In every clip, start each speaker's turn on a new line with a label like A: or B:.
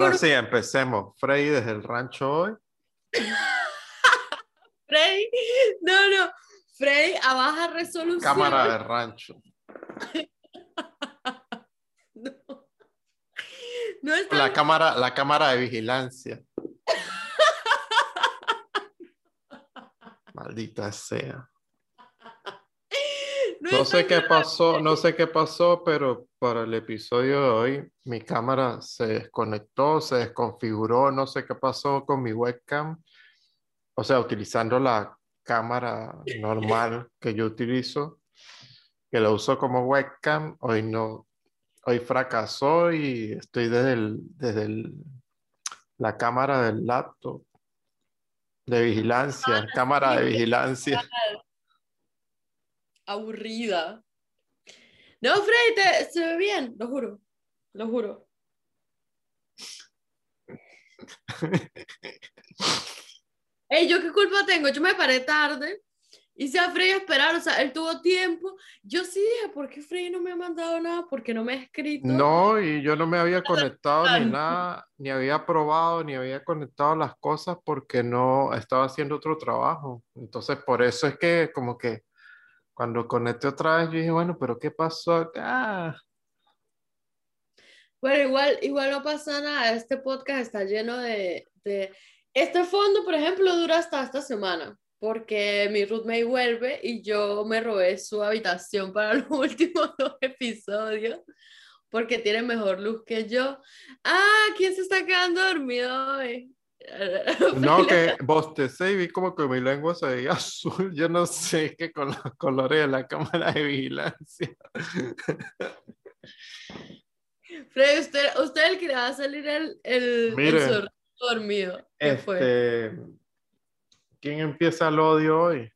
A: Ahora sí, empecemos. Freddy desde el rancho hoy.
B: Freddy, no, no, Freddy a baja resolución.
A: Cámara de rancho.
B: No, no está
A: La cámara, la cámara de vigilancia. Maldita sea. No sé
B: está
A: qué pasó, no sé qué pasó, pero para el episodio de hoy mi cámara se desconectó, se desconfiguró, no sé qué pasó con mi webcam. O sea, utilizando la cámara normal que yo utilizo, que la uso como webcam, hoy no, hoy fracasó y estoy desde el, desde el- la cámara del laptop de vigilancia, cámara de vigilancia.
B: aburrida. No, Freddy, te- se ve bien, lo juro, lo juro. Ey, ¿yo qué culpa tengo? Yo me paré tarde. Hice a Freddy esperar, o sea, él tuvo tiempo. Yo sí dije, ¿por qué Freddy no me ha mandado nada? ¿Por qué no me ha escrito?
A: No, y yo no me había conectado ni nada, ni había probado, ni había conectado las cosas porque no estaba haciendo otro trabajo. Entonces, por eso es que como que cuando conecté otra vez, yo dije, bueno, pero ¿qué pasó acá?
B: Bueno, igual, igual no pasa nada. Este podcast está lleno de, de... Este fondo, por ejemplo, dura hasta esta semana, porque mi roommate vuelve y yo me robé su habitación para los últimos dos episodios, porque tiene mejor luz que yo. Ah, ¿quién se está quedando dormido hoy?
A: No, que bostecé y vi como que mi lengua se veía azul. Yo no sé qué con los colores de la cámara de vigilancia.
B: Freddy, usted, usted es el que le va a salir el, el, el
A: Mire,
B: zorro dormido. ¿Qué fue?
A: Este, ¿quién empieza el odio hoy?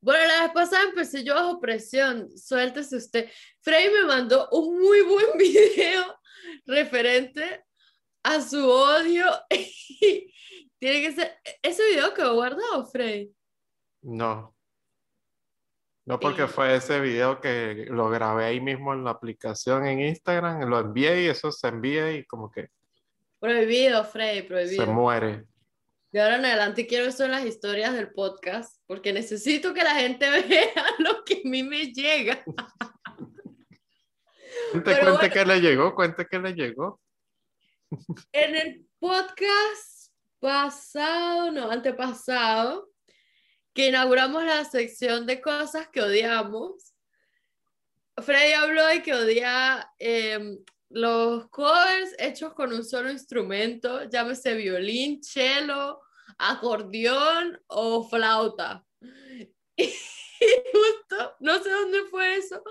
B: Bueno, la vez pasada empecé yo bajo presión. Suéltese usted. Freddy me mandó un muy buen video referente a su odio. Tiene que ser. Ese video quedó guardado, Freddy.
A: No. No porque fue ese video que lo grabé ahí mismo en la aplicación en Instagram, lo envié y eso se envía y como que
B: Prohibido, Freddy,
A: se
B: prohibido.
A: muere.
B: De ahora en adelante quiero eso en las historias del podcast, porque necesito que la gente vea lo que a mí me llega.
A: Cuente, cuente
B: bueno.
A: que le llegó, cuente que le llegó.
B: En el podcast pasado, no, antepasado, que inauguramos la sección de cosas que odiamos, Freddy habló de que odia em, los covers hechos con un solo instrumento, llámese violín, cello, acordeón o flauta. Y justo, no sé dónde fue eso,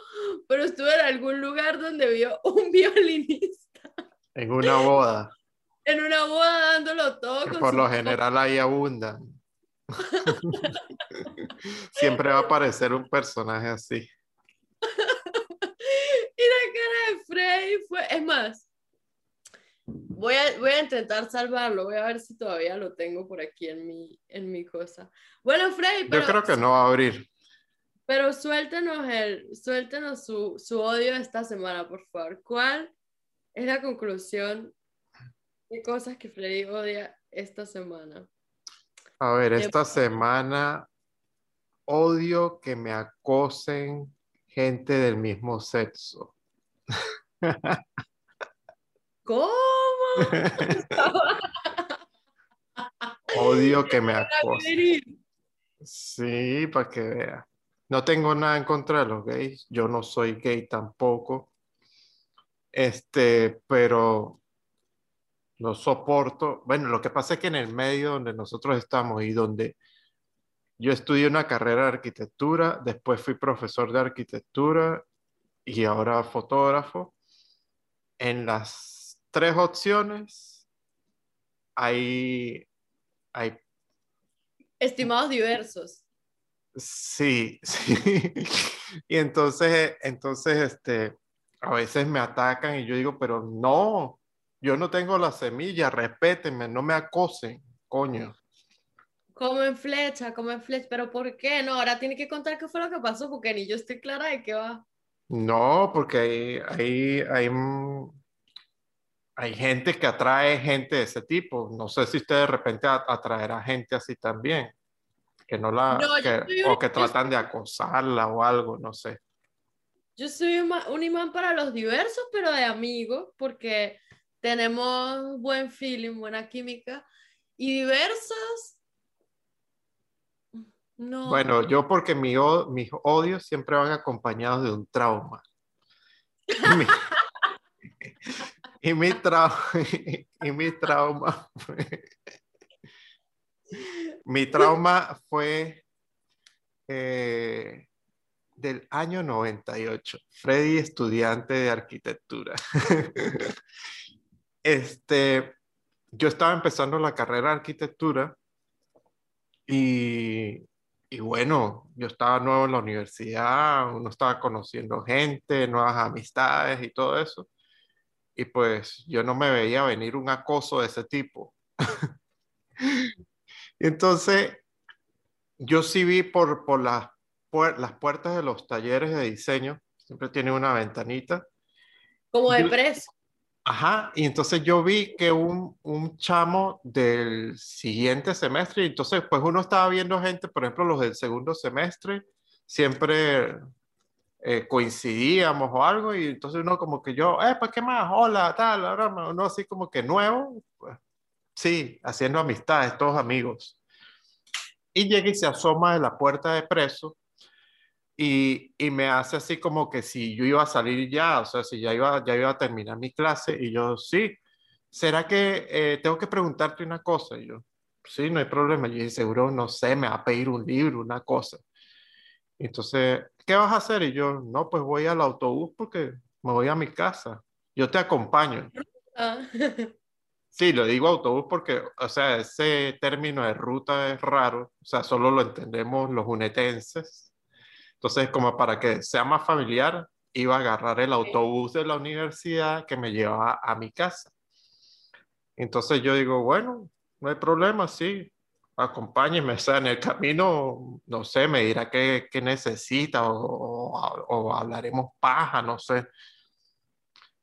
B: pero estuve en algún lugar donde vio un violinista
A: En una boda,
B: en una boda dándolo todo.
A: que por
B: su
A: lo general ahí abundan. Siempre va a aparecer un personaje así.
B: Y la cara de Freddy fue, es más, voy a, voy a intentar salvarlo, voy a ver si todavía lo tengo por aquí en mi, en mi cosa. Bueno, Freddy, pero,
A: Yo creo que no va a abrir.
B: pero suéltenos, el, suéltenos su, su odio esta semana, por favor. ¿Cuál es la conclusión de cosas que Freddy odia esta semana?
A: A ver,
B: Eh,
A: esta semana odio que me acosen gente del mismo sexo.
B: ¿Cómo?
A: Odio que me acosen. Sí, para que vea. No tengo nada en contra de los gays. Yo no soy gay tampoco. Este, pero no soporto. Bueno, lo que pasa es que en el medio donde nosotros estamos y donde yo estudié una carrera de arquitectura, después fui profesor de arquitectura y ahora fotógrafo. En las tres opciones hay, hay
B: Estimados diversos.
A: Sí, sí. Y entonces, entonces, este, a veces me atacan y yo digo, pero no, yo no tengo la semilla, respétenme, no me acosen, coño.
B: Como en flecha, como en flecha. Pero ¿por qué? No, ahora tiene que contar qué fue lo que pasó porque ni yo estoy clara de qué va.
A: No, porque ahí, ahí, ahí, mm, hay gente que atrae gente de ese tipo. No sé si usted de repente atraerá gente así también, que no la, o que tratan de acosarla o algo, no sé.
B: Yo soy un imán para los diversos, pero de amigos, porque tenemos buen feeling, buena química. Y diversos, no.
A: Bueno, yo porque mi, mis odios siempre van acompañados de un trauma. y mi, trauma, y mi trauma fue, mi trauma fue eh, del año 98. Freddy, estudiante de arquitectura. este, yo estaba empezando la carrera de arquitectura y, y, bueno, yo estaba nuevo en la universidad, uno estaba conociendo gente, nuevas amistades y todo eso. Y pues yo no me veía venir un acoso de ese tipo. Entonces, yo sí vi por, por las las puertas de los talleres de diseño, siempre tienen una ventanita.
B: Como de preso.
A: Ajá, y entonces yo vi que un, un chamo del siguiente semestre, y entonces pues uno estaba viendo gente, por ejemplo, los del segundo semestre, siempre eh, coincidíamos o algo, y entonces uno como que yo, eh, pues qué más, hola, tal, ahora uno así como que nuevo, pues sí, haciendo amistades, todos amigos. Y llega y se asoma de la puerta de preso y, y, me hace así como que si yo iba a salir ya, o sea, si ya iba, ya iba a terminar mi clase, y yo, sí, ¿será que eh, tengo que preguntarte una cosa? Y yo, sí, no hay problema. Y yo seguro, no sé, me va a pedir un libro, una cosa. Entonces, ¿qué vas a hacer? Y yo, no, pues voy al autobús porque me voy a mi casa. Yo te acompaño. Ah. Sí, lo digo autobús porque, o sea, ese término de ruta es raro, o sea, solo lo entendemos los unetenses entonces, como para que sea más familiar, iba a agarrar el autobús de la universidad que me llevaba a mi casa. Entonces yo digo, bueno, no hay problema, sí, acompáñeme. O sea, en el camino, no sé, me dirá qué, qué necesita o, o, hablaremos paja, no sé.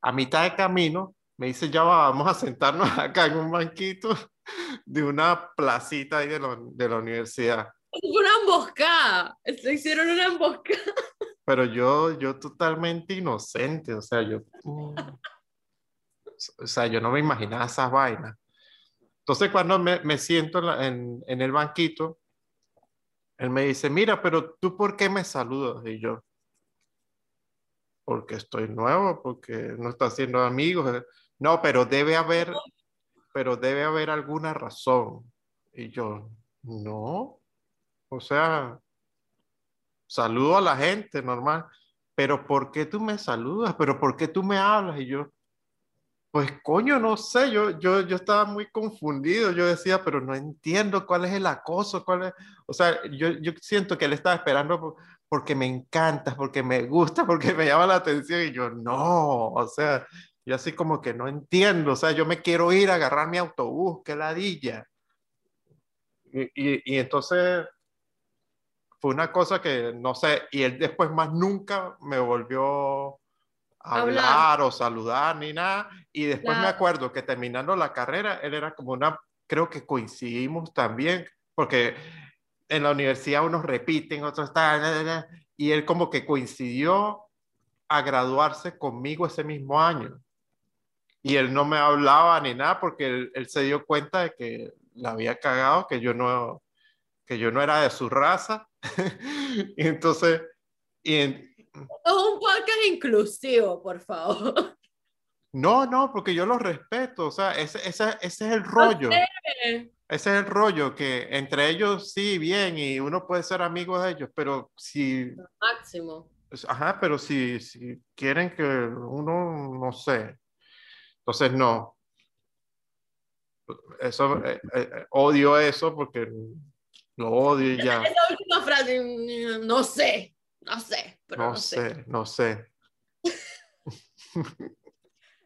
A: A mitad de camino, me dice, ya vamos a sentarnos acá en un banquito de una placita ahí de, de la universidad
B: una emboscada. Se hicieron una emboscada.
A: Pero yo, yo totalmente inocente, o sea, yo. Mm, o sea, yo no me imaginaba esas vainas. Entonces, cuando me, me siento en, en, el banquito, él me dice: Mira, pero tú, ¿por qué me saludas? Y yo, porque estoy nuevo, porque no está haciendo amigos. No, pero debe haber, pero debe haber alguna razón. Y yo, no, o sea, saludo a la gente normal, pero ¿por qué tú me saludas? ¿Pero por qué tú me hablas? Y yo, pues coño, no sé, yo, yo, yo estaba muy confundido, yo decía, pero no entiendo cuál es el acoso, cuál es, o sea, yo, yo siento que él estaba esperando porque me encanta, porque me gusta, porque me llama la atención y yo, no, o sea, yo así como que no entiendo, o sea, yo me quiero ir a agarrar mi autobús, qué ladilla. Y, y, y entonces fue una cosa que no sé, y él después más nunca me volvió a hablar, o saludar ni nada. Y después me acuerdo que terminando la carrera, él era como una, creo que coincidimos también, porque en la universidad unos repiten, otros están, y él como que coincidió a graduarse conmigo ese mismo año. Y él no me hablaba ni nada porque él, él se dio cuenta de que la había cagado, que yo no, que yo no era de su raza. y entonces... Y
B: Es un podcast inclusivo, por favor.
A: No, no, porque yo lo respeto, o sea, ese, ese, ese es el rollo. Ese es el rollo, que entre ellos sí, bien, y uno puede ser amigo de ellos, pero si...
B: Máximo.
A: Ajá, pero si, si quieren que uno, no sé, entonces no. Eso, eh, eh, odio eso porque lo odio y ya.
B: Esa última frase, no sé, no sé,
A: no, sé, no sé.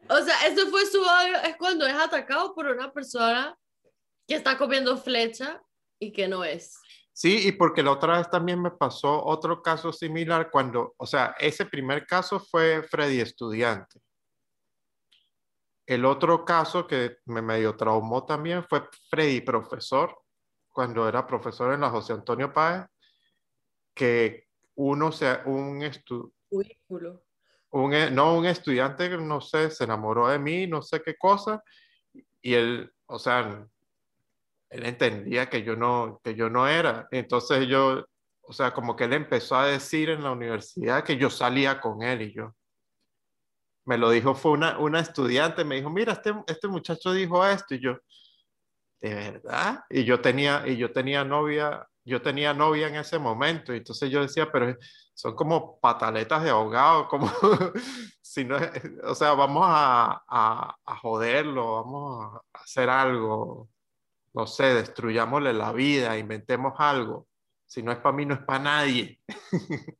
B: o sea, eso fue su odio, es cuando es atacado por una persona que está comiendo flecha y que no es.
A: Sí, y porque la otra vez también me pasó otro caso similar cuando, o sea, ese primer caso fue Freddy estudiante. el otro caso que me medio traumó también fue Freddy, profesor, cuando era profesor en la José Antonio Páez, que uno, sea, un, estu un, e, no, un estudiante, no sé, se enamoró de mí, no sé qué cosa, y él, o sea, él entendía que yo no, que yo no era. Entonces yo, o sea, como que él empezó a decir en la universidad que yo salía con él y yo. Me lo dijo, fue una, una estudiante, me dijo, mira, este, este muchacho dijo esto y yo, ¿de verdad? Y yo tenía, y yo tenía novia, yo tenía novia en ese momento y entonces yo decía, pero son como pataletas de ahogado, como si no, o sea, vamos a, a, a joderlo, vamos a hacer algo, no sé, destruyámosle la vida, inventemos algo. Si no es para mí, no es para nadie.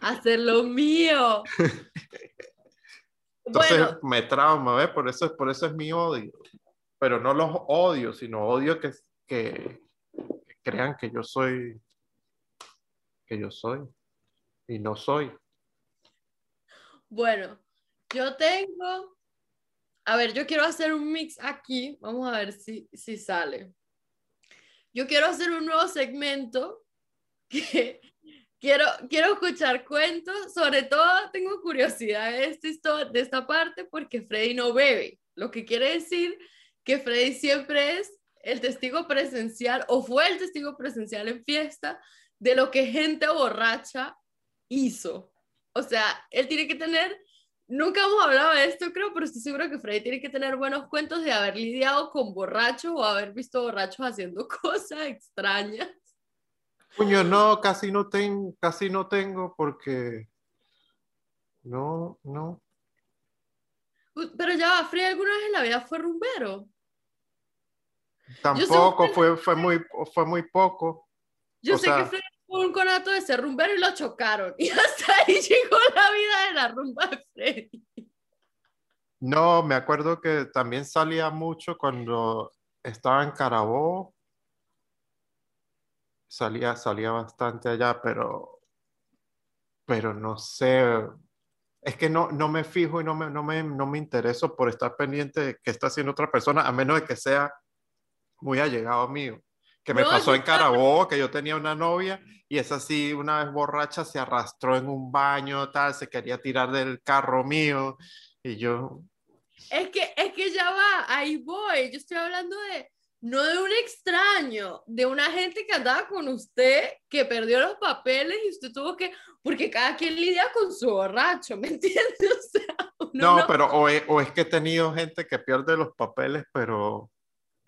B: Hacer lo mío.
A: Entonces me trauma, ¿ves? Por eso, por eso es mi odio. Pero no los odio, sino odio que, que, que crean que yo soy, que yo soy. Y no soy.
B: Bueno, yo tengo a ver, yo quiero hacer un mix aquí. Vamos a ver si, si sale. Yo quiero hacer un nuevo segmento que quiero, quiero escuchar cuentos. Sobre todo tengo curiosidad de, esta, de esta parte porque Freddy no bebe. Lo que quiere decir que Freddy siempre es el testigo presencial o fue el testigo presencial en fiesta de lo que gente borracha hizo. O sea, él tiene que tener Nunca hemos hablado de esto, creo, pero estoy seguro que Freddy tiene que tener buenos cuentos de haber lidiado con borrachos o haber visto borrachos haciendo cosas extrañas.
A: Puño, no, casi no, tengo, casi no tengo porque... No, no.
B: Pero ya, Freddy alguna vez en la vida fue rumbero.
A: Tampoco, fue, fue, muy, fue muy poco.
B: Yo sé que Freddy un conato de ser rumbero y lo chocaron. Y hasta ahí llegó la vida de la rumba de Freddy.
A: No, me acuerdo que también salía mucho cuando estaba en Carabobo. Salía, salía bastante allá, pero, pero no sé. Es que no, no me fijo y no me, no, me, no me intereso por estar pendiente de qué está haciendo otra persona, a menos de que sea muy allegado mío que me pasó en Carabobo, que yo tenía una novia y esa sí, una vez borracha, se arrastró en un baño, tal, se quería tirar del carro mío y yo...
B: Es que, es que ya va, ahí voy, yo estoy hablando de, no de un extraño, de una gente que andaba con usted, que perdió los papeles y usted tuvo que, porque cada quien lidia con su borracho, ¿me entiendes?
A: no, pero o es, o es, que he tenido gente que pierde los papeles, pero...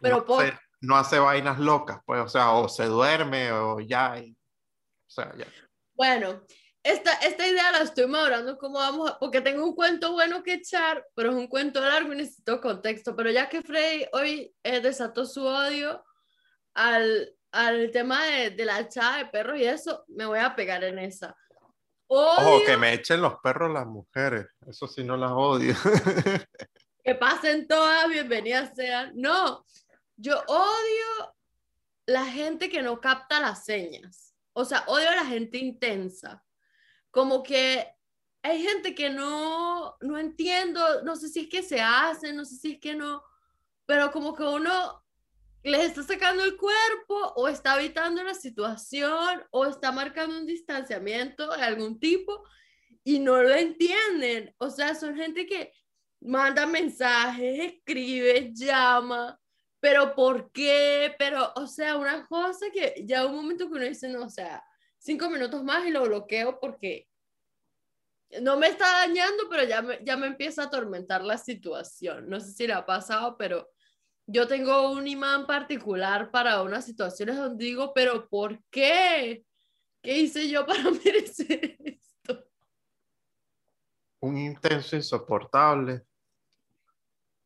B: Pero por
A: no hace vainas locas, pues, o sea, o se duerme o ya, o sea, ya.
B: Bueno, esta, esta idea la estoy madurando como vamos, porque tengo un cuento bueno que echar, pero es un cuento largo y necesito contexto, pero ya que Freddy hoy eh, desató su odio al, al tema de, de, la echada de perros y eso, me voy a pegar en esa.
A: Ojo, que me echen los perros las mujeres, eso sí no las odio.
B: que pasen todas, bienvenidas sean. No, yo odio la gente que no capta las señas. O sea, odio a la gente intensa. Como que hay gente que no, no entiendo, no sé si es que se hace, no sé si es que no, pero como que uno les está sacando el cuerpo o está evitando la situación o está marcando un distanciamiento de algún tipo y no lo entienden. O sea, son gente que manda mensajes, escribe, llama pero ¿por qué? Pero, o sea, una cosa que ya un momento que uno dice, no, o sea, cinco minutos más y lo bloqueo porque no me está dañando, pero ya me, ya me empieza a atormentar la situación. No sé si le ha pasado, pero yo tengo un imán particular para unas situaciones donde digo, pero ¿por qué? ¿Qué hice yo para merecer esto?
A: Un intenso insoportable.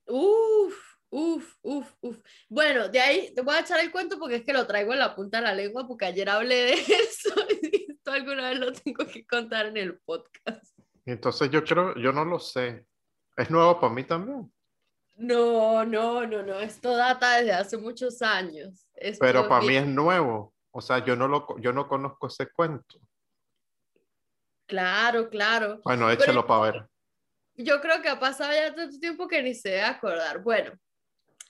B: Uf. Uf, uf, uf. Bueno, de ahí te voy a echar el cuento porque es que lo traigo en la punta de la lengua porque ayer hablé de eso y esto alguna vez lo tengo que contar en el podcast.
A: Entonces yo creo, yo no lo sé. ¿Es nuevo para mí también?
B: No, no, no, no. Esto data desde hace muchos años.
A: Pero para mí es nuevo. O sea, yo no, lo, yo no conozco ese cuento.
B: Claro, claro.
A: Bueno, échalo para ver.
B: yo creo que ha pasado ya tanto tiempo que ni se debe acordar. Bueno,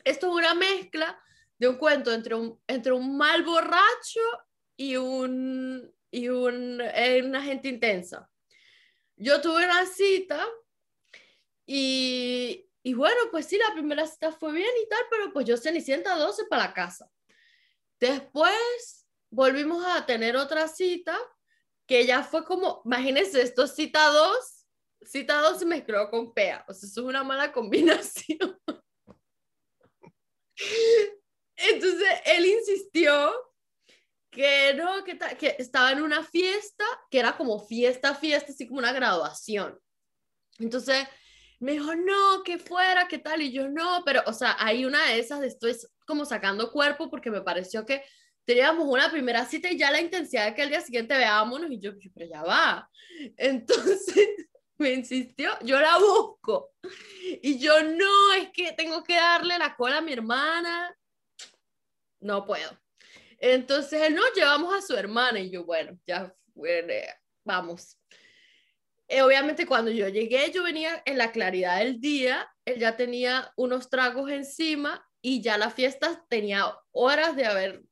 B: esto es una mezcla de un cuento entre un, entre un mal borracho y un y un, eh, una gente intensa. Yo tuve una cita y, y bueno, pues sí, la primera cita fue bien y tal, pero pues yo Cenicienta 12 para la casa. Después volvimos a tener otra cita que ya fue como, imagínense, esto cita 2, cita 2 se mezcló con PEA, o sea, eso es una mala combinación. Entonces él insistió que no, que, que estaba en una fiesta, que era como fiesta, fiesta, así como una graduación. Entonces me dijo, no, que fuera, qué tal, y yo no, pero, o sea, hay una de esas estoy como sacando cuerpo porque me pareció que teníamos una primera cita y ya la intensidad de que el día siguiente veámonos, y yo, pero ya va. Entonces me insistió, yo la busco. Y yo, no, es que tengo que darle la cola a mi hermana. No puedo. Entonces él nos llevamos a su hermana y yo, bueno, ya vamos. Eh, obviamente cuando yo llegué, yo venía en la claridad del día, él ya tenía unos tragos encima y ya la fiesta tenía horas de haber,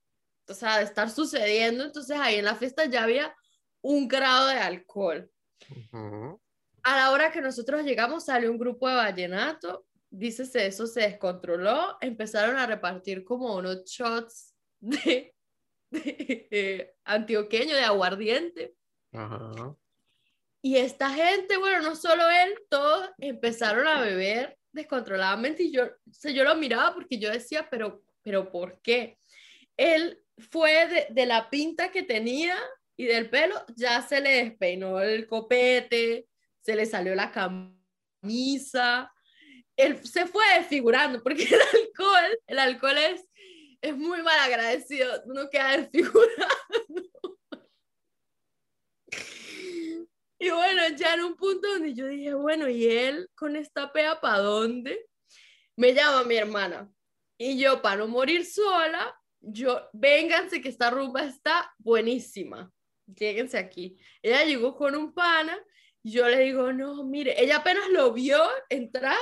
B: o sea, de estar sucediendo, entonces ahí en la fiesta ya había un grado de alcohol. A la hora que nosotros llegamos sale un grupo de vallenato, dícese eso se descontroló, empezaron a repartir como unos shots de de, antioqueño, de aguardiente. Y esta gente, bueno, no solo él, todos empezaron a beber descontroladamente y yo, yo lo miraba porque yo decía, pero, pero ¿por qué? Él fue de, de la pinta que tenía y del pelo, ya se le despeinó el copete, se le salió la camisa, él se fue desfigurando porque el alcohol, el alcohol es es muy mal agradecido, uno queda desfigurado. Y bueno, ya en un punto donde yo dije, bueno, ¿y él con esta pea para dónde? Me llama mi hermana. Y yo, para no morir sola, yo, vénganse que esta rumba está buenísima. Lléguense aquí. Ella llegó con un pana. Yo le digo, no, mire, ella apenas lo vio entrar.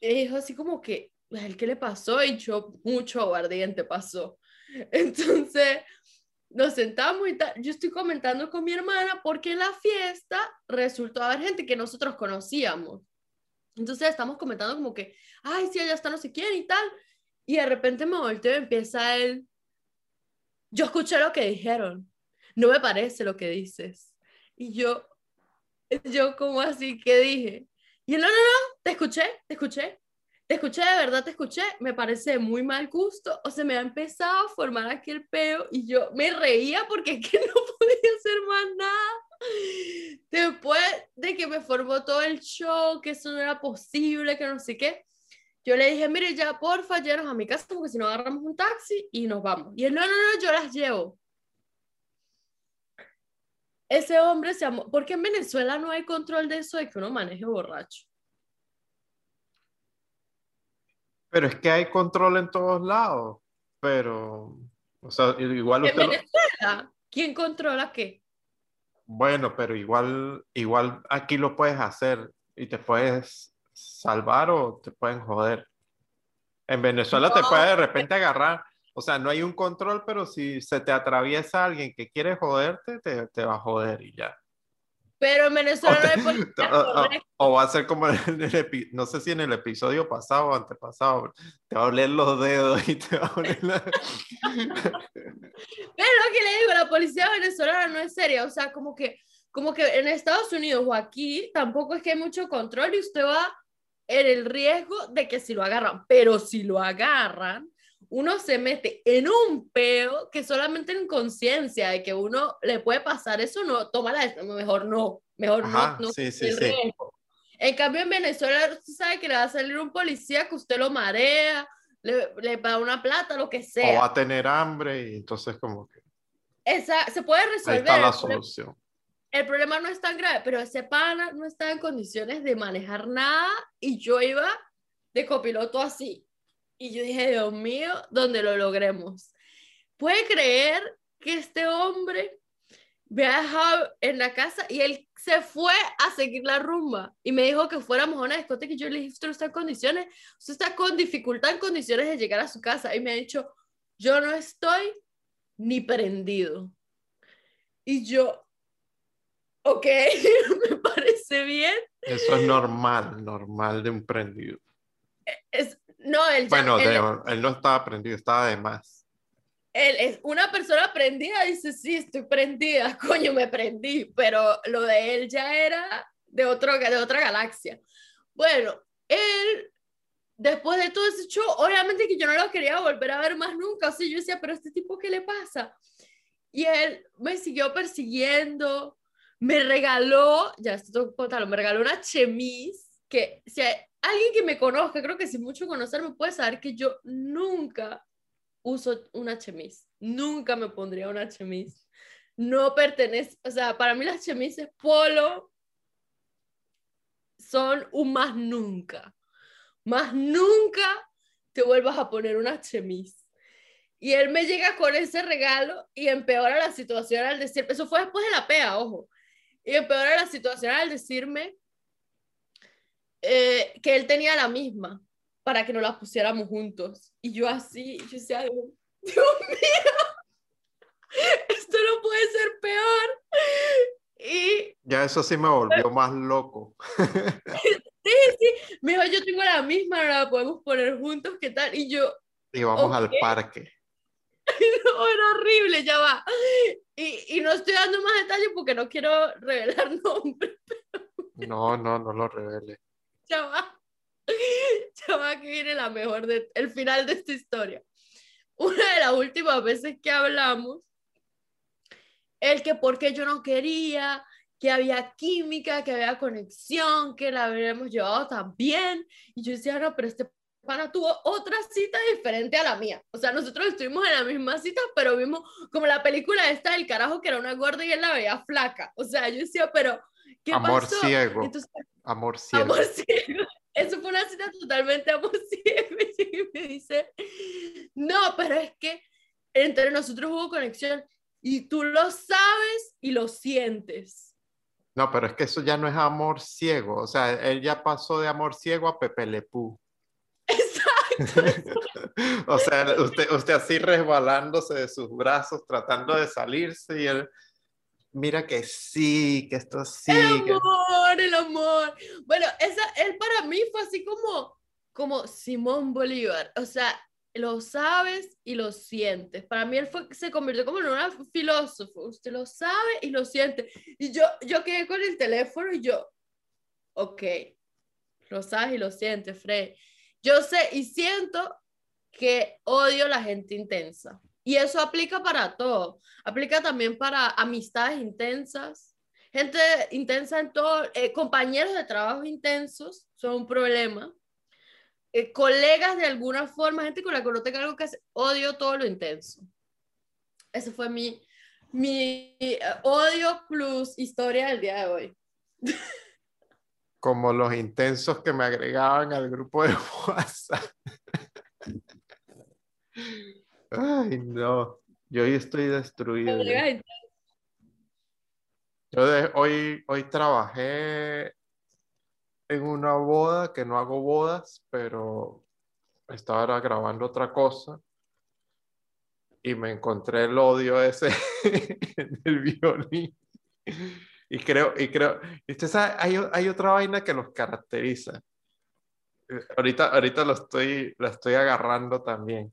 B: Y dijo así como que, el qué le pasó? Y yo, mucho aguardiente pasó. Entonces, nos sentamos y tal. Yo estoy comentando con mi hermana porque en la fiesta resultó haber gente que nosotros conocíamos. Entonces estamos comentando como que, ay, sí, allá está no sé quién y tal. Y de repente me volteo y empieza él. Yo escuché lo que dijeron. No me parece lo que dices. Y yo, yo como así, ¿qué dije? Y él, no, no, no, te escuché, te escuché te escuché, de verdad te escuché, me parece muy mal gusto, o se me ha empezado a formar aquí el peo y yo me reía porque es que no podía hacer más nada. Después de que me formó todo el show, que eso no era posible, que no sé qué, yo le dije, mire, ya porfa, llévanos a mi casa porque si no agarramos un taxi y nos vamos. Y él, no, no, no, yo las llevo. Ese hombre se amó, porque en Venezuela no hay control de eso de que uno maneje borracho.
A: Pero es que hay control en todos lados, pero, o sea, igual
B: ¿En Venezuela? ¿Quién controla qué?
A: Bueno, pero igual, igual aquí lo puedes hacer y te puedes salvar o te pueden joder. En Venezuela te puede de repente agarrar, o sea, no hay un control, pero si se te atraviesa alguien que quiere joderte, te, te va a joder y ya.
B: Pero en Venezuela no hay
A: O, va a ser como en el, no sé si en el episodio pasado o antepasado, te va a oler los dedos y te va a oler la...
B: Pero lo que le digo, la policía venezolana no es seria, o sea, como que, como que en Estados Unidos o aquí tampoco es que hay mucho control y usted va en el riesgo de que si lo agarran, pero si lo agarran, uno se mete en un peo que solamente en conciencia de que uno le puede pasar eso, no, toma la mejor no, mejor no, no
A: sí, sí, sí.
B: En cambio, en Venezuela, usted sabe que le va a salir un policía que usted lo marea, le, le paga una plata, lo que sea.
A: O va a tener hambre y entonces como que...
B: Esa, se puede resolver.
A: Ahí está la solución.
B: El problema no es tan grave, pero ese pana no está en condiciones de manejar nada y yo iba de copiloto así. Y yo dije, Dios mío, donde lo logremos. ¿Puede creer que este hombre me ha dejado en la casa y él se fue a seguir la rumba y me dijo que fuéramos a una discoteca y yo le dije, usted no está en condiciones, usted está con dificultad en condiciones de llegar a su casa y me ha dicho, yo no estoy ni prendido. Y yo, ok, me parece bien.
A: Eso es normal, normal de un prendido.
B: Es, no, él ya,
A: Bueno,
B: él-
A: de- él no estaba prendido, estaba de más.
B: él es una persona prendida, dice, sí, estoy prendida, coño, me prendí, pero lo de él ya era de, otro, de otra galaxia. Bueno, él, después de todo ese show, obviamente que yo no lo quería volver a ver más nunca, o sea, yo decía, pero este tipo, ¿qué le pasa? Y él me siguió persiguiendo, me regaló, ya esto contarlo, me regaló una chemise, que si alguien que me conozca, creo que sin mucho conocerme puede saber que yo nunca uso una chemise. Nunca me pondría una chemise. No pertenece, o sea, para mí las chemises polo son un más nunca. Más nunca te vuelvas a poner una chemise. Y él me llega con ese regalo y empeora la situación al decir, eso fue después de la pea, ojo, y empeora la situación al decirme eh, que él tenía la misma para que nos la pusiéramos juntos. Y yo así, yo decía, Dios, mío, esto no puede ser peor. Y
A: Ya eso sí me volvió más loco.
B: sí, sí, me dijo, yo tengo la misma, no la podemos poner juntos, ¿qué tal? Y yo,
A: Y vamos al
B: Ok.
A: parque.
B: no, era horrible, ya va. Y, y no estoy dando más detalles porque no quiero revelar nombres,
A: No, no, no lo revele.
B: Ya va. Ya va que viene la mejor, de, el final de esta historia. Una de las últimas veces que hablamos, el que porque yo no quería, que había química, que había conexión, que la habíamos llevado tan bien. Y yo decía, no, pero este pana tuvo otra cita diferente a la mía. O sea, nosotros estuvimos en la misma cita, pero vimos como la película esta del carajo que era una gorda y él la veía flaca. O sea, yo decía, pero ¿qué
A: Amor
B: pasó?
A: ciego.
B: Entonces,
A: Amor ciego.
B: amor ciego. Eso fue una cita totalmente amor ciego. Y me dice, no, pero es que entre nosotros hubo conexión y tú lo sabes y lo sientes.
A: No, pero es que eso ya no es amor ciego. O sea, él ya pasó de amor ciego a Pepe Le Pew.
B: Exacto.
A: o sea, usted, usted así resbalándose de sus brazos, tratando de salirse y él, mira que sí, que esto sí.
B: El
A: que-
B: amor, el amor. Bueno, esa, él para mí fue así como, como Simón Bolívar. O sea, lo sabes y lo sientes. Para mí él fue, se convirtió como en un filósofo. Usted lo sabe y lo siente. Y yo, yo quedé con el teléfono y yo, ok, lo sabes y lo sientes, Frey. Yo sé y siento que odio la gente intensa. Y eso aplica para todo. Aplica también para amistades intensas. Gente intensa en todo, eh, compañeros de trabajo intensos son un problema. Eh, colegas de alguna forma, gente con la que no tenga algo que hacer, odio todo lo intenso. Ese fue mi, mi eh, odio plus historia del día de hoy.
A: Como los intensos que me agregaban al grupo de WhatsApp. Ay, no. Yo hoy estoy destruido.
B: Colegas
A: Yo de- hoy, hoy trabajé en una boda, que no hago bodas, pero estaba grabando otra cosa y me encontré el odio ese en el violín. Y creo, y creo, y usted sabe, hay, hay otra vaina que los caracteriza. Eh, Ahorita, ahorita lo estoy, lo estoy agarrando también.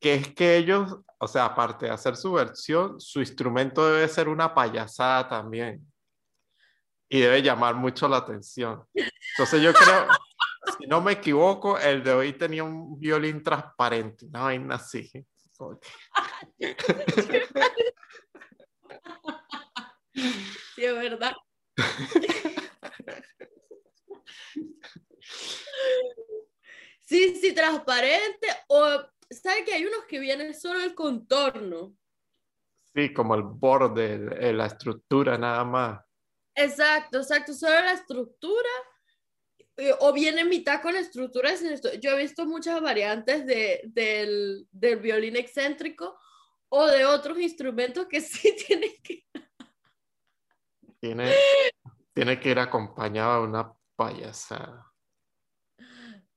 A: Que es que ellos, o sea, aparte de hacer su versión, su instrumento debe ser una payasada también. Y debe llamar mucho la atención. Entonces yo creo, si no me equivoco, el de hoy tenía un violín transparente, una vaina así.
B: Sí, es verdad. Sí, sí, transparente. O, ¿sabe que hay unos que vienen solo el contorno?
A: Sí, como el borde, la estructura nada más.
B: Exacto, exacto, solo la estructura. eh, O viene mitad con la estructura. sin esto. Yo he visto muchas variantes de, del, del violín excéntrico o de otros instrumentos que sí tienen que.
A: tiene, tiene que ir acompañado de una payasada.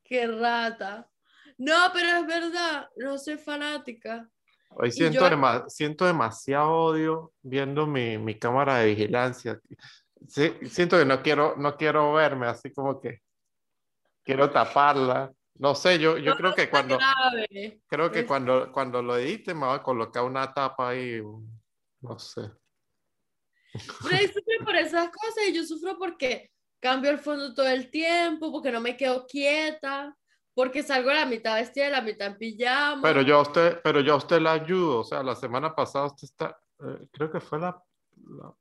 B: Qué rata. No, pero es verdad, no soy fanática.
A: Hoy siento,
B: yo-
A: dema- siento demasiado odio viendo mi, mi cámara de vigilancia. Sí, siento que no quiero, no quiero verme, así como que quiero taparla. No sé, yo, yo creo que cuando,
B: grave.
A: creo que
B: Es-
A: cuando, cuando lo edite me voy a colocar una tapa ahí, no sé.
B: Bray sufre por esas cosas y yo sufro porque cambio el fondo todo el tiempo, porque no me quedo quieta, porque salgo la mitad vestida y la mitad en pijama.
A: Pero yo a usted, pero yo a usted la ayudo, o sea, la semana pasada usted está, eh, creo que fue la, la,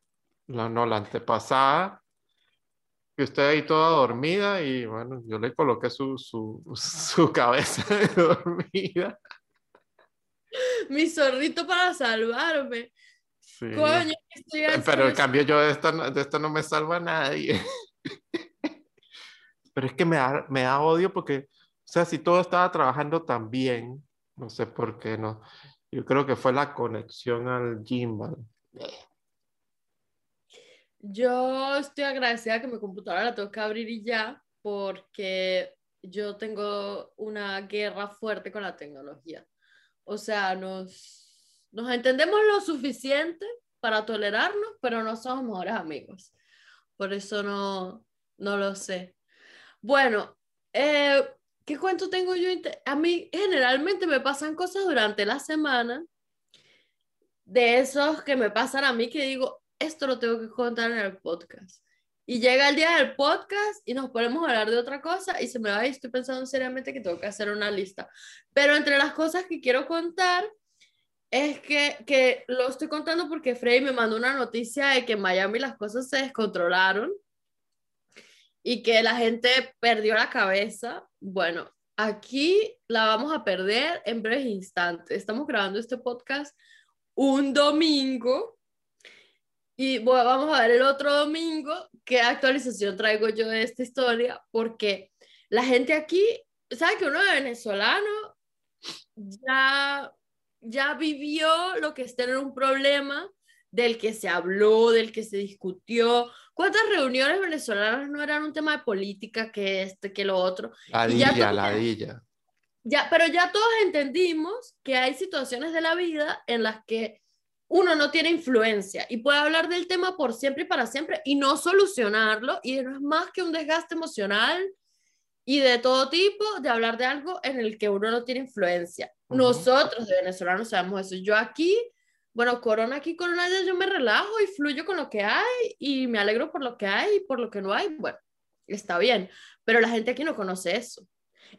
A: la- no, la antepasada, que usted ahí toda dormida y bueno, yo le coloqué su, su, su cabeza de dormida.
B: Mi zorrito para salvarme.
A: Sí.
B: Coño, estoy
A: Pe- Pero en cambio yo de esta, de esta no me salva a nadie. Pero es que me da, me da odio porque, sea, si todo estaba trabajando tan bien, no sé por qué no. Yo creo que fue la conexión al gimbal.
B: Yo estoy agradecida que mi computadora la tengo que abrir y ya, porque yo tengo una guerra fuerte con la tecnología. O sea, nos, nos entendemos lo suficiente para tolerarnos, pero no somos mejores amigos. Por eso no, no lo sé. Bueno, eh, ¿qué cuento tengo yo? A mí generalmente me pasan cosas durante la semana, de esos que me pasan a mí que digo, esto lo tengo que contar en el podcast. Y llega el día del podcast y nos ponemos a hablar de otra cosa y se me va y estoy pensando seriamente que tengo que hacer una lista. Pero entre las cosas que quiero contar es que, que lo estoy contando porque Freddy me mandó una noticia de que en Miami las cosas se descontrolaron y que la gente perdió la cabeza. Bueno, aquí la vamos a perder en breves instantes. Estamos grabando este podcast un domingo y bueno, vamos a ver el otro domingo qué actualización traigo yo de esta historia, porque la gente aquí, ¿sabe que uno de venezolano ya, ya vivió lo que es tener un problema del que se habló, del que se discutió? ¿Cuántas reuniones venezolanas no eran un tema de política que este, que lo otro? Y ya
A: Ladilla, ladilla.
B: Ya, pero ya todos entendimos que hay situaciones de la vida en las que uno no tiene influencia y puede hablar del tema por siempre y para siempre y no solucionarlo y no es más que un desgaste emocional y de todo tipo de hablar de algo en el que uno no tiene influencia.
A: Ujú.
B: Nosotros de venezolanos sabemos eso. Yo aquí, bueno, corona aquí, corona allá, yo me relajo y fluyo con lo que hay y me alegro por lo que hay y por lo que no hay. Bueno, está bien, pero la gente aquí no conoce eso.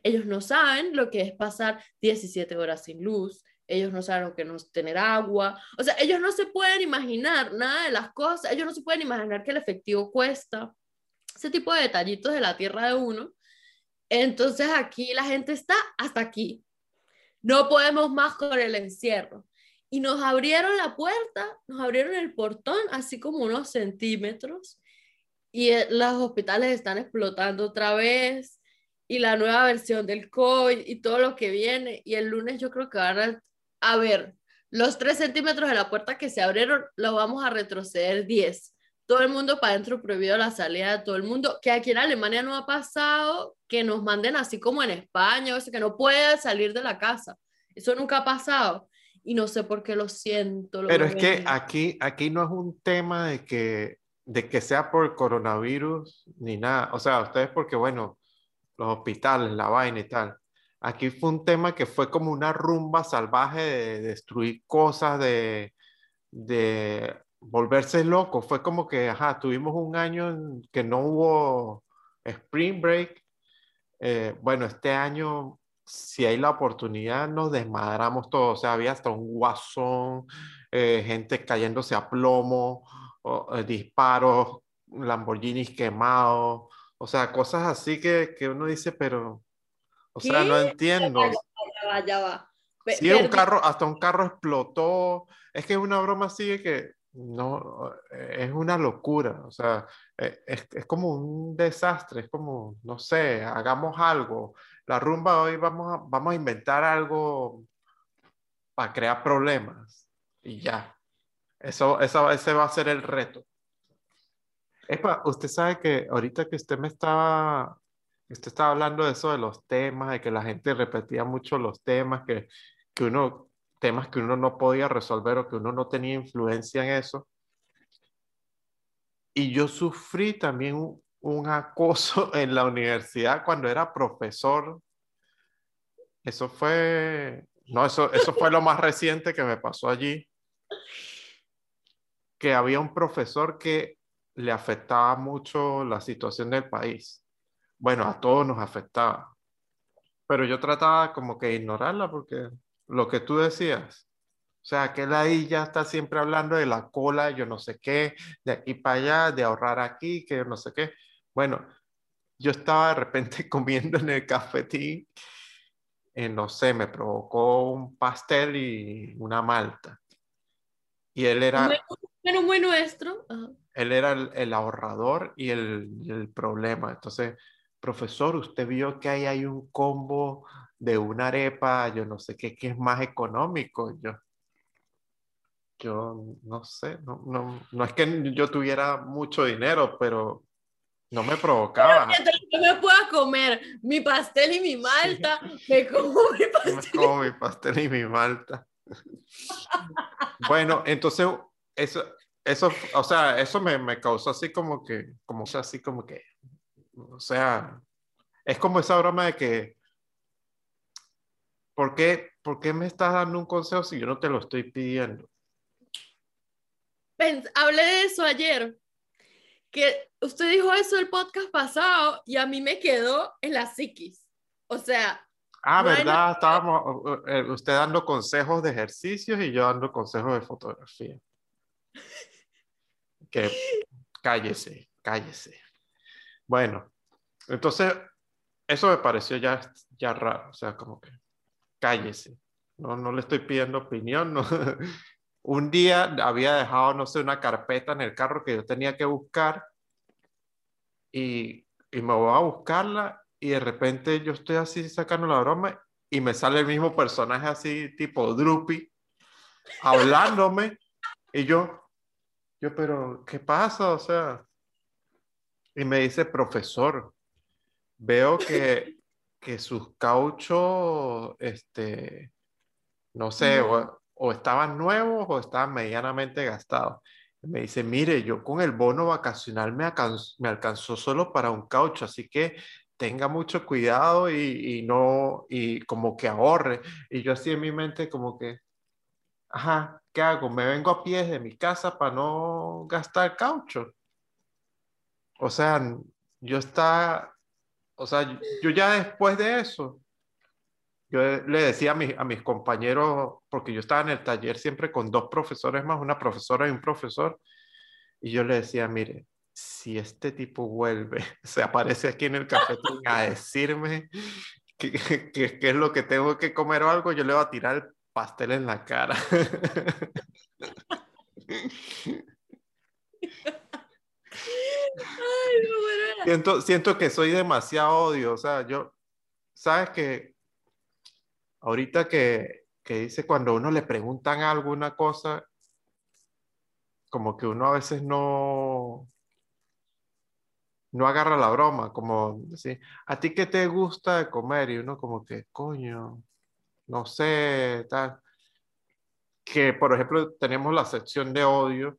B: Ellos no saben lo que es pasar 17 horas sin luz, ellos no saben lo que no es tener agua, o sea, ellos no se pueden imaginar nada de las cosas, ellos no se pueden imaginar que el efectivo cuesta, ese tipo de detallitos de la tierra de uno. Entonces aquí la gente está hasta aquí. No podemos más con el encierro. Y nos abrieron la puerta, nos abrieron el portón, así como unos centímetros, y eh, los hospitales están explotando otra vez y la nueva versión del COVID y todo lo que viene. Y el lunes yo creo que van a, a ver, los tres centímetros de la puerta que se abrieron, lo vamos a retroceder 10. Todo el mundo para adentro prohibido la salida de todo el mundo, que aquí en Alemania no ha pasado, que nos manden así como en España, o sea, que no puede salir de la casa. Eso nunca ha pasado. Y no sé por qué lo siento. lo
A: Pero es que aquí, aquí no es un tema de que, de que sea por coronavirus ni nada. O sea, ustedes porque, bueno, los hospitales, la vaina y tal. Aquí fue un tema que fue como una rumba salvaje de destruir cosas, de, de volverse loco. Fue como que, ajá, tuvimos un año en que no hubo Spring Break. Eh, bueno, este año, si hay la oportunidad, nos desmadramos todos. O sea, había hasta un guasón, eh, gente cayéndose a plomo, o, eh, disparos, Lamborghinis quemados. O sea, cosas así que, que uno dice, pero, o sea, no entiendo.
B: Ya va, ya va.
A: Sí, un carro, hasta un carro explotó. Es que es una broma así de que no, eh, es una locura. O sea, eh, es, es como un desastre. Es como, no sé, hagamos algo. La rumba hoy vamos a, vamos a inventar algo para crear problemas. Y ya. Eso, eso, ese va a ser el reto. Epa, usted sabe que ahorita que usted me estaba, usted estaba hablando de eso de los temas, de que la gente repetía mucho los temas, que, que uno, temas que uno no podía resolver o que uno no tenía influencia en eso. Y yo sufrí también un, acoso en la universidad cuando era profesor. Eso fue, no, eso, eso fue lo más reciente que me pasó allí. Que había un profesor que le afectaba mucho la situación del país. Bueno, a todos nos afectaba. Pero yo trataba como que ignorarla porque lo que tú decías, o sea, que ahí ya está siempre hablando de la cola, yo no sé qué, de aquí para allá, de ahorrar aquí, que yo no sé qué. Bueno, yo estaba de repente comiendo en el cafetín, y no sé, me provocó un pastel y una malta. Y él era...
B: Pero muy nuestro.
A: Él era el, ahorrador y el, el, problema. Entonces, profesor, usted vio que ahí hay un combo de una arepa, yo no sé qué, que es más económico. Yo, yo no sé, no, no, no es que yo tuviera mucho dinero, pero no me provocaba.
B: me pueda comer mi pastel y mi malta, me como mi pastel.
A: Me como mi pastel y mi malta. bueno, entonces eso, eso, o sea, eso me, me causó así como que, como así como que, o sea, es como esa broma de que, ¿por qué, ¿por qué me estás dando un consejo si yo no te lo estoy pidiendo?
B: Hablé de eso ayer, que usted dijo eso el podcast pasado y a mí me quedó en la psiquis. O sea...
A: Ah, ¿verdad? Estábamos, eh, usted dando consejos de ejercicios y yo dando consejos de fotografía que cállese, cállese. Bueno, entonces eso me pareció ya, ya raro, o sea, como que cállese. No, no le estoy pidiendo opinión. No. Un día había dejado, no sé, una carpeta en el carro que yo tenía que buscar y, y me voy a buscarla y de repente yo estoy así sacando la broma y me sale el mismo personaje así tipo Droopy hablándome y yo, yo, pero, ¿qué pasa? O sea, y me dice, profesor, veo que, que sus cauchos, este, no sé, o, estaban nuevos o estaban medianamente gastados. me dice, mire, yo con el bono vacacional me, me alcanzó solo para un caucho, así que tenga mucho cuidado y, y, no, y como que ahorre. Y yo así en mi mente como que, ajá, ¿qué hago? Me vengo a pies de mi casa para no gastar caucho. O sea, yo está, o sea, yo ya después de eso, yo le decía a, a mis compañeros, porque yo estaba en el taller siempre con dos profesores más, una profesora y un profesor, y yo le decía, mire, si este tipo vuelve, se aparece aquí en el cafetín a decirme qué es lo que tengo que comer o algo, yo le voy a tirar el pastel en la cara. siento, siento que soy demasiado odio, o sea, yo, sabes que ahorita que, que dice cuando uno le preguntan alguna cosa, como que uno a veces no, no agarra la broma, como decir, ¿a ti qué te gusta de comer? Y uno como que, coño, no sé, tal. Que, por ejemplo, tenemos la sección de odio.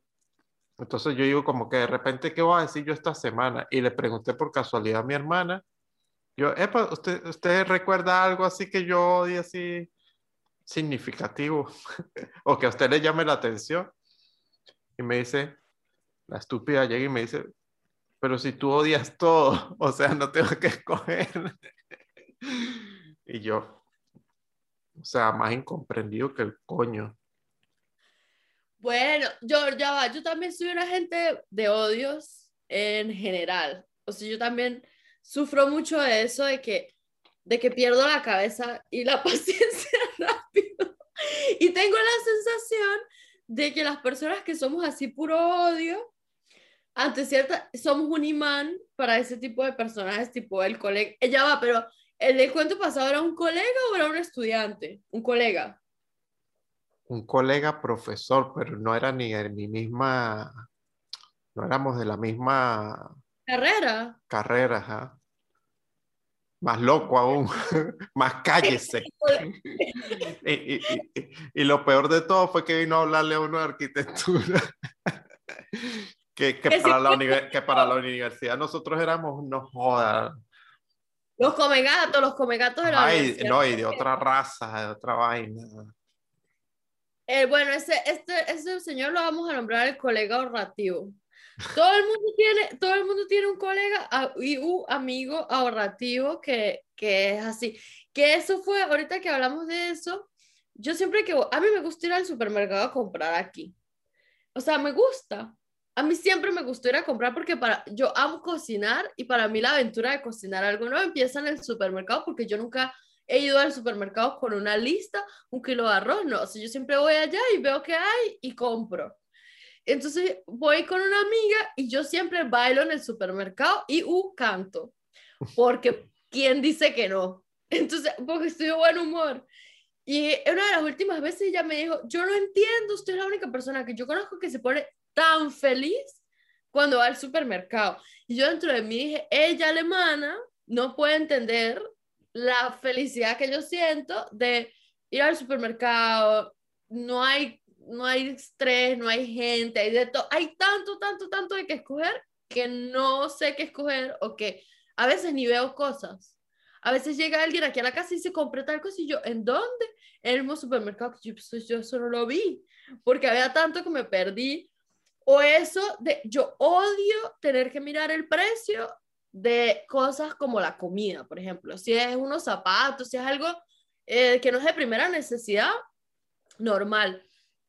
A: Entonces yo digo como que de repente, ¿qué voy a decir yo esta semana? Y le pregunté por casualidad a mi hermana. Yo, Epa, ¿usted, ¿usted recuerda algo así que yo odie así significativo? o que a usted le llame la atención. Y me dice, la estúpida llega y me dice, pero si tú odias todo, o sea, no tengo que escoger. y yo, o sea, más incomprendido que el coño.
B: Bueno, yo ya va, yo también soy una gente de odios en general. O sea, yo también sufro mucho de eso, de que, de que pierdo la cabeza y la paciencia rápido. Y tengo la sensación de que las personas que somos así puro odio, ante cierta, somos un imán para ese tipo de personajes, tipo el colega. Ella va, pero ¿El del cuento pasado era un colega o era un estudiante? Un colega.
A: Un colega profesor, pero no era ni en mi misma, no éramos de la misma
B: Carrera.
A: carrera, ajá. Más loco aún, más cállese. y, y- y- y lo peor de todo fue que vino a hablarle a uno de arquitectura. que, para la que para la universidad nosotros éramos, no jodas.
B: Los comegatos, los comegatos de la
A: Ay, no, y de otra raza, de otra vaina.
B: Eh, bueno, ese, este, ese señor lo vamos a nombrar el colega ahorrativo. Todo el mundo tiene, todo el mundo tiene un colega y un amigo ahorrativo que, que es así. Que eso fue, ahorita que hablamos de eso, yo siempre que, a mí me gusta ir al supermercado a comprar aquí. O sea, me gusta. A mí siempre me gustó ir a comprar porque para, yo amo cocinar y para mí la aventura de cocinar algo no empieza en el supermercado porque yo nunca he ido al supermercado con una lista, un kilo de arroz, no. O sea, yo siempre voy allá y veo qué hay y compro. Entonces voy con una amiga y yo siempre bailo en el supermercado y uh, canto. Porque ¿quién dice que no? Entonces, porque estoy de buen humor. Y una de las últimas veces ella me dijo, yo no entiendo, usted es la única persona que yo conozco que se pone tan feliz cuando va al supermercado. Y yo dentro de mí dije, ella alemana no puede entender la felicidad que yo siento de ir al supermercado, no hay, no hay estrés, no hay gente, hay de todo, hay tanto, tanto, tanto de que escoger que no sé qué escoger o que a veces ni veo cosas. A veces llega alguien aquí a la casa y se compra tal cosa y yo, ¿en dónde? En el mismo supermercado. Yo, pues, yo eso no lo vi, porque había tanto que me perdí. O eso de, yo odio tener que mirar el precio de cosas como la comida, por ejemplo. Si es unos zapatos, si es algo eh, que no es de primera necesidad, normal.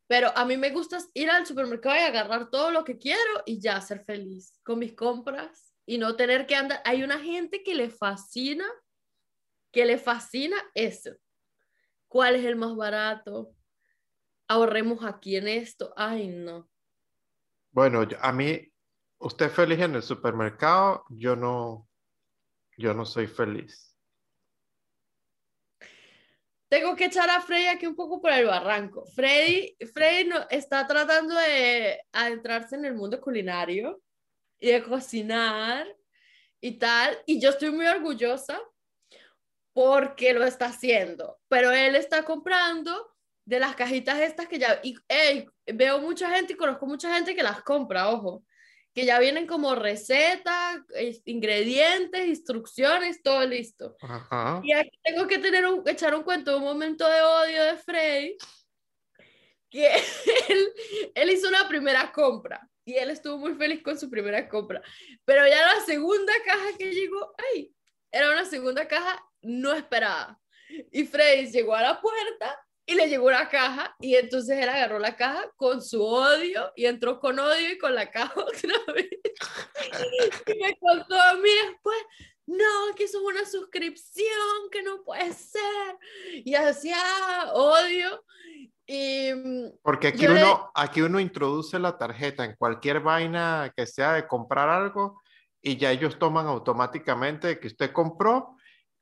B: Pero a mí me gusta ir al supermercado y agarrar todo lo que quiero y ya ser feliz con mis compras y no tener que andar. Hay una gente que le fascina, que le fascina eso. ¿Cuál es el más barato? Ahorremos aquí en esto. Ay, no.
A: Bueno, a mí, usted feliz en el supermercado, yo no, yo no soy feliz.
B: Tengo que echar a Freddy aquí un poco por el barranco. Freddy, Freddy no, está tratando de adentrarse en el mundo culinario y de cocinar y tal. Y yo estoy muy orgullosa porque lo está haciendo. Pero él está comprando de las cajitas estas que ya... Y ey, veo mucha gente y conozco mucha gente que las compra, ojo. Que ya vienen como recetas, ingredientes, instrucciones, todo listo.
A: Ajá.
B: Y aquí tengo que tener un, echar un cuento, un momento de odio de Frey, que él, él hizo una primera compra y él estuvo muy feliz con su primera compra, pero ya la segunda caja que llegó, ay, era una segunda caja no esperada. Y Frey llegó a la puerta y le llegó una caja y entonces él agarró la caja con su odio y entró con odio y con la caja otra vez. y me contó a mí después, no, que eso es una suscripción, que no puede ser. Y hacía odio. Y mm,
A: Porque aquí
B: le-
A: uno, aquí uno introduce la tarjeta en cualquier vaina que sea de comprar algo y ya ellos toman automáticamente que usted compró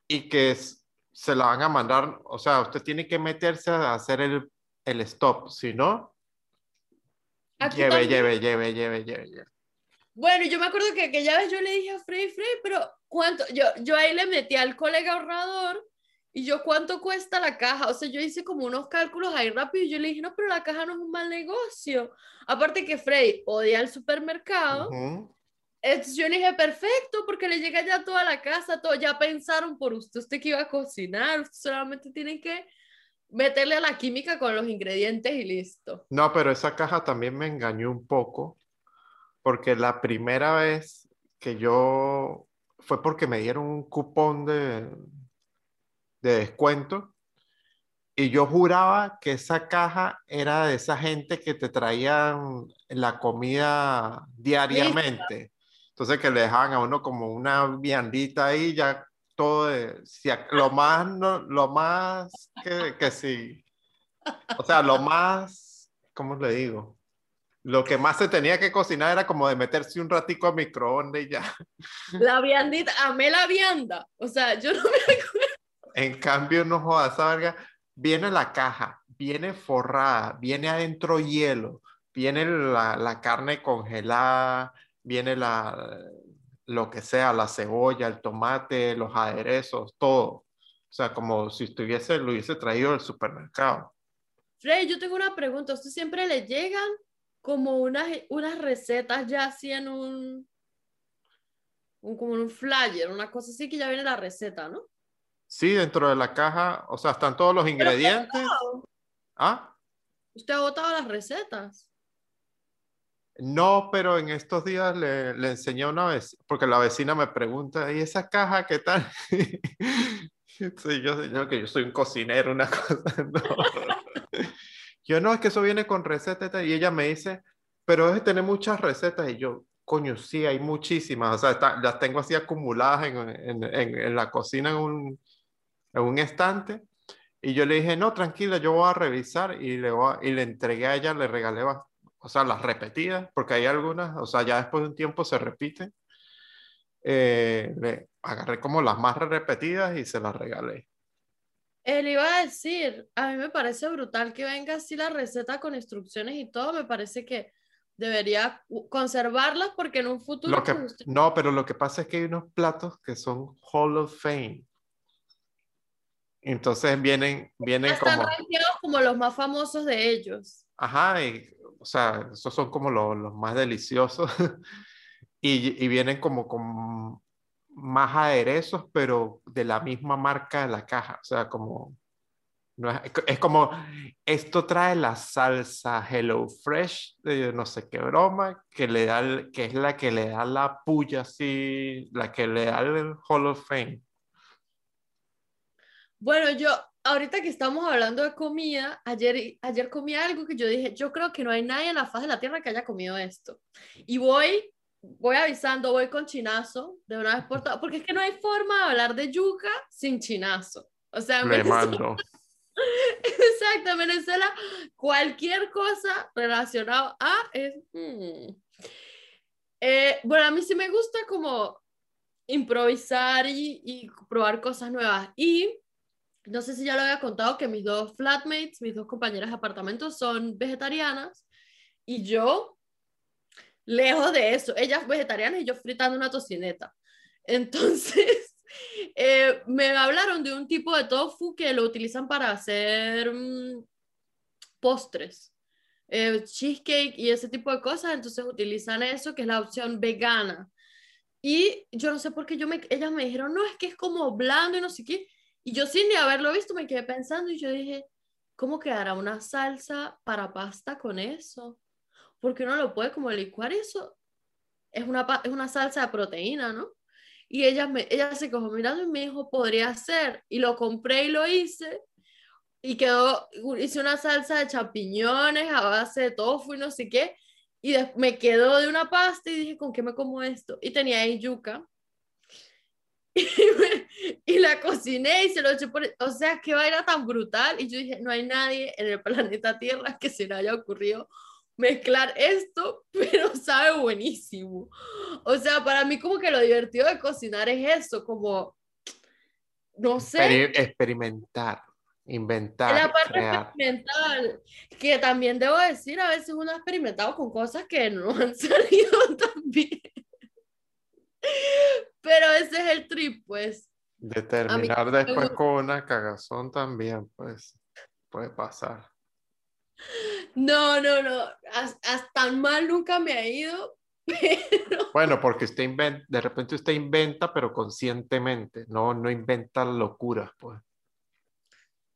A: y que es- se la van a mandar, o sea, usted tiene que meterse a hacer el, el stop, si no, lleve, lleve, lleve, lleve, lleve, lleve.
B: bueno, yo me acuerdo que aquella vez yo le dije a Frey, Frey, pero ¿cuánto? Yo, yo ahí le metí al colega ahorrador y yo, ¿cuánto cuesta la caja? O sea, yo hice como unos cálculos ahí rápido y yo le dije, no, pero la caja no es un mal negocio. Aparte que Frey odia el supermercado.
A: Ujú.
B: Entonces yo le dije, perfecto, porque le llega ya toda la casa, todo, ya pensaron por usted, usted que iba a cocinar, usted solamente tiene que meterle a la química con los ingredientes y listo.
A: No, pero esa caja también me engañó un poco, porque la primera vez que yo fue porque me dieron un cupón de, de descuento y yo juraba que esa caja era de esa gente que te traían la comida diariamente. Entonces que le dejaban a uno como una viandita ahí, ya todo de, si lo más, no- lo más que, que sí. O sea, lo más, ¿cómo le digo? Lo que más se tenía que cocinar era como de meterse un ratico a microondas y ya.
B: La viandita, amé la vianda, o sea, yo no me
A: En cambio, no jodas, verga, viene la caja, viene forrada, viene adentro hielo, viene la, la carne congelada, viene la, lo que sea, la cebolla, el tomate, los aderezos, todo. O sea, como si estuviese, lo hubiese traído del supermercado.
B: Frey, yo tengo una pregunta. ¿A usted siempre le llegan como unas, unas recetas ya así en un, un, como en un flyer, una cosa así que ya viene la receta, ¿no?
A: Sí, dentro de la caja, o sea, están todos los ingredientes. ¿Ah?
B: ¿Usted ha botado las recetas?
A: No, pero en estos días le, le enseñé una vez, porque la vecina me pregunta, ¿y esa caja qué tal? sí, yo, yo, que yo soy un cocinero, una cosa, no. Yo no, es que eso viene con recetas y ella me dice, pero es tener muchas recetas y yo, coño, sí, hay muchísimas, o sea, está, las tengo así acumuladas en, la cocina en un, estante y yo le dije, no, tranquila, yo voy a revisar y le, voy y le entregué a ella, le regalé, o sea, las repetidas, porque hay algunas, o sea, ya después de un tiempo se repiten. Eh, le agarré como las más repetidas y se las regalé.
B: Él iba a decir, a mí me parece brutal que venga así la receta con instrucciones y todo, me parece que debería conservarlas porque en un futuro...
A: Lo que, usted... No, pero lo que pasa es que hay unos platos que son Hall of Fame. Entonces vienen, vienen
B: Están
A: como...
B: como los más famosos de ellos.
A: Ajá, y, o sea, esos son como los, más deliciosos. y, vienen como con más aderezos, pero de la misma marca de la caja. O sea, como... Es, como, esto trae la salsa Hello Fresh de no sé qué broma, que, le da que es la que le da la puya así, la que le da el Hall of Fame.
B: Bueno, yo, ahorita que estamos hablando de comida, ayer, ayer comí algo que yo dije, yo creo que no hay nadie en la faz de la tierra que haya comido esto. Y voy, voy avisando, voy con chinazo de una vez por todas, porque es que no hay forma de hablar de yuca sin chinazo. O sea,
A: me mando.
B: Exacto, en Venezuela cualquier cosa relacionada a es... Hmm. Eh, bueno, a mí sí me gusta como improvisar y, y, probar cosas nuevas. Y no sé si ya lo había contado que mis dos flatmates, mis dos compañeras de apartamento son vegetarianas y yo, lejos de eso, ellas vegetarianas y yo fritando una tocineta. Entonces... Eh, me hablaron de un tipo de tofu que lo utilizan para hacer mmm, postres, eh, cheesecake y ese tipo de cosas, entonces utilizan eso, que es la opción vegana. Y yo no sé por qué yo me, ellas me dijeron, no, es que es como blando y no sé qué. Y yo sin ni haberlo visto me quedé pensando y yo dije, ¿cómo quedará una salsa para pasta con eso? Porque uno lo puede como licuar eso. Es una, es una salsa de proteína, ¿no? Y ella, me, ella se quedó mirando y me dijo, podría ser. Y lo compré y lo hice. Y quedó, hice una salsa de champiñones a base de tofu y no sé qué. Y de, me quedó de una pasta y dije, ¿con qué me como esto? Y tenía ahí yuca. Y, me, y, la cociné y se lo eché por... O sea, qué vaina tan brutal. Y yo dije, no hay nadie en el planeta Tierra que se le haya ocurrido mezclar esto, pero sabe buenísimo. O sea, para mí como que lo divertido de cocinar es eso, como, no sé.
A: Experimentar, inventar.
B: La parte crear. experimental, que también debo decir, a veces uno ha experimentado con cosas que no han salido tan bien. Pero ese es el trip, pues.
A: Determinar después con una cagazón también, pues, puede pasar.
B: No, no, no. Hasta tan mal nunca me ha ido. Pero...
A: Bueno, porque usted inventa, de repente usted inventa, pero conscientemente, no, no inventa locuras, pues.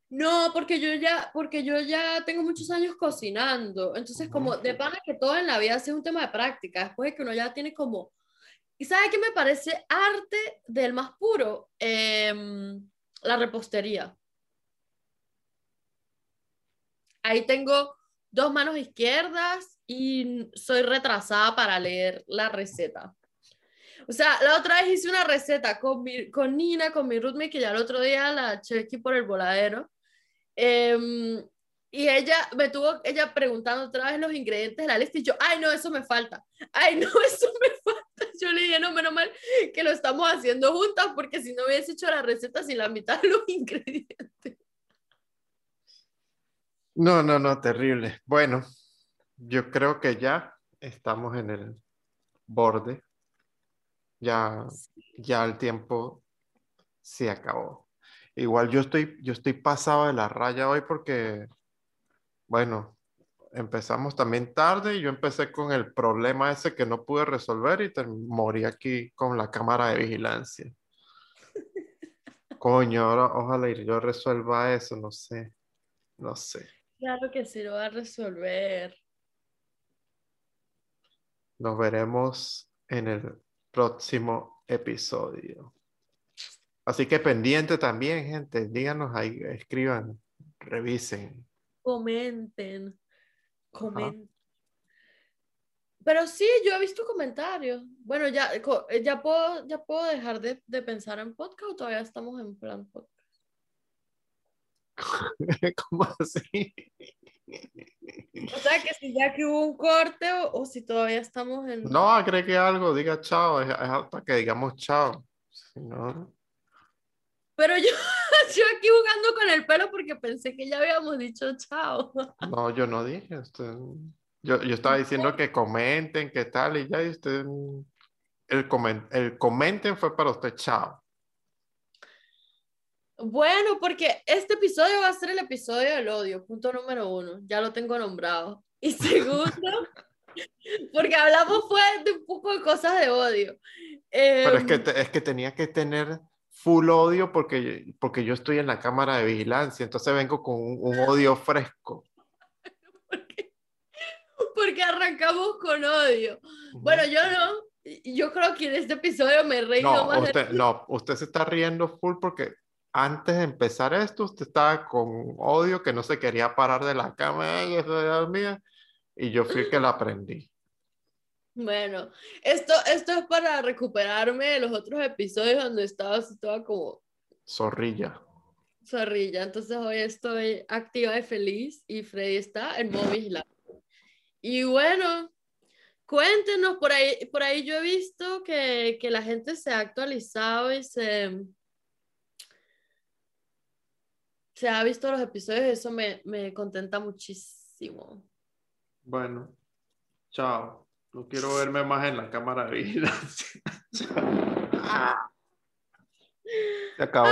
B: No, porque yo ya, porque yo ya tengo muchos años cocinando. Entonces, como de pana que todo en la vida es un tema de práctica. Después de que uno ya tiene como. ¿Y sabe qué me parece arte del más puro? Eh, la repostería. Ahí tengo dos manos izquierdas y soy retrasada para leer la receta. O sea, la otra vez hice una receta con, mi, con Nina, con mi roommate, que ya el otro día la chequé por el voladero. Eh, y ella me tuvo, ella preguntando otra vez los ingredientes de la lista y yo, ay, no, eso me falta. Ay, no, eso me falta. Yo le dije, no, menos mal que lo estamos haciendo juntas porque si no hubiese hecho la receta sin la mitad de los ingredientes.
A: No, no, no, terrible. Bueno, yo creo que ya estamos en el borde. Ya, ya el tiempo se acabó. Igual yo estoy, yo estoy pasado de la raya hoy porque, bueno, empezamos también tarde y yo empecé con el problema ese que no pude resolver y morí aquí con la cámara de vigilancia. Coño, ahora ojalá yo resuelva eso, no sé, no sé.
B: Claro que sí lo va a resolver.
A: Nos veremos en el próximo episodio. Así que pendiente también, gente. Díganos ahí, escriban, revisen.
B: Comenten, comenten. Pero sí, yo he visto comentarios. Bueno, ya, ya, puedo, ya puedo dejar de, de pensar en podcast o todavía estamos en plan podcast.
A: ¿Cómo así?
B: O sea, que si ya que hubo un corte o, si todavía estamos en...
A: No, agregue algo, diga chao, es, hasta que digamos chao.
B: Pero yo, yo aquí jugando con el pelo porque pensé que ya habíamos dicho chao.
A: No, yo no dije. Usted, yo, yo estaba diciendo que comenten, qué tal, y ya usted... El, el comenten fue para usted chao.
B: Bueno, porque este episodio va a ser el episodio del odio, punto número uno, ya lo tengo nombrado. Y segundo, porque hablamos fue de un poco de cosas de odio.
A: Pero es que, em, es que tenía que tener full odio porque, porque yo estoy en la cámara de vigilancia, entonces vengo con un, odio fresco.
B: porque, porque arrancamos con odio. Bueno, yo no, yo creo que en este episodio me he reído
A: no,
B: más.
A: Usted, No, usted se está riendo full porque antes de empezar esto, usted estaba con odio que no se quería parar de la cama y eso y yo fui el que la aprendí.
B: Bueno, esto, esto es para recuperarme de los otros episodios donde estaba, estaba como...
A: Zorrilla.
B: Zorrilla, entonces hoy estoy activa y feliz y Freddy está en modo vigilante. Y bueno, cuéntenos, por ahí, por ahí yo he visto que, que la gente se ha actualizado y se, se ha visto los episodios y eso me, me contenta muchísimo.
A: Bueno, chao. No quiero verme más en la cámara de vigilancia. Se acabó.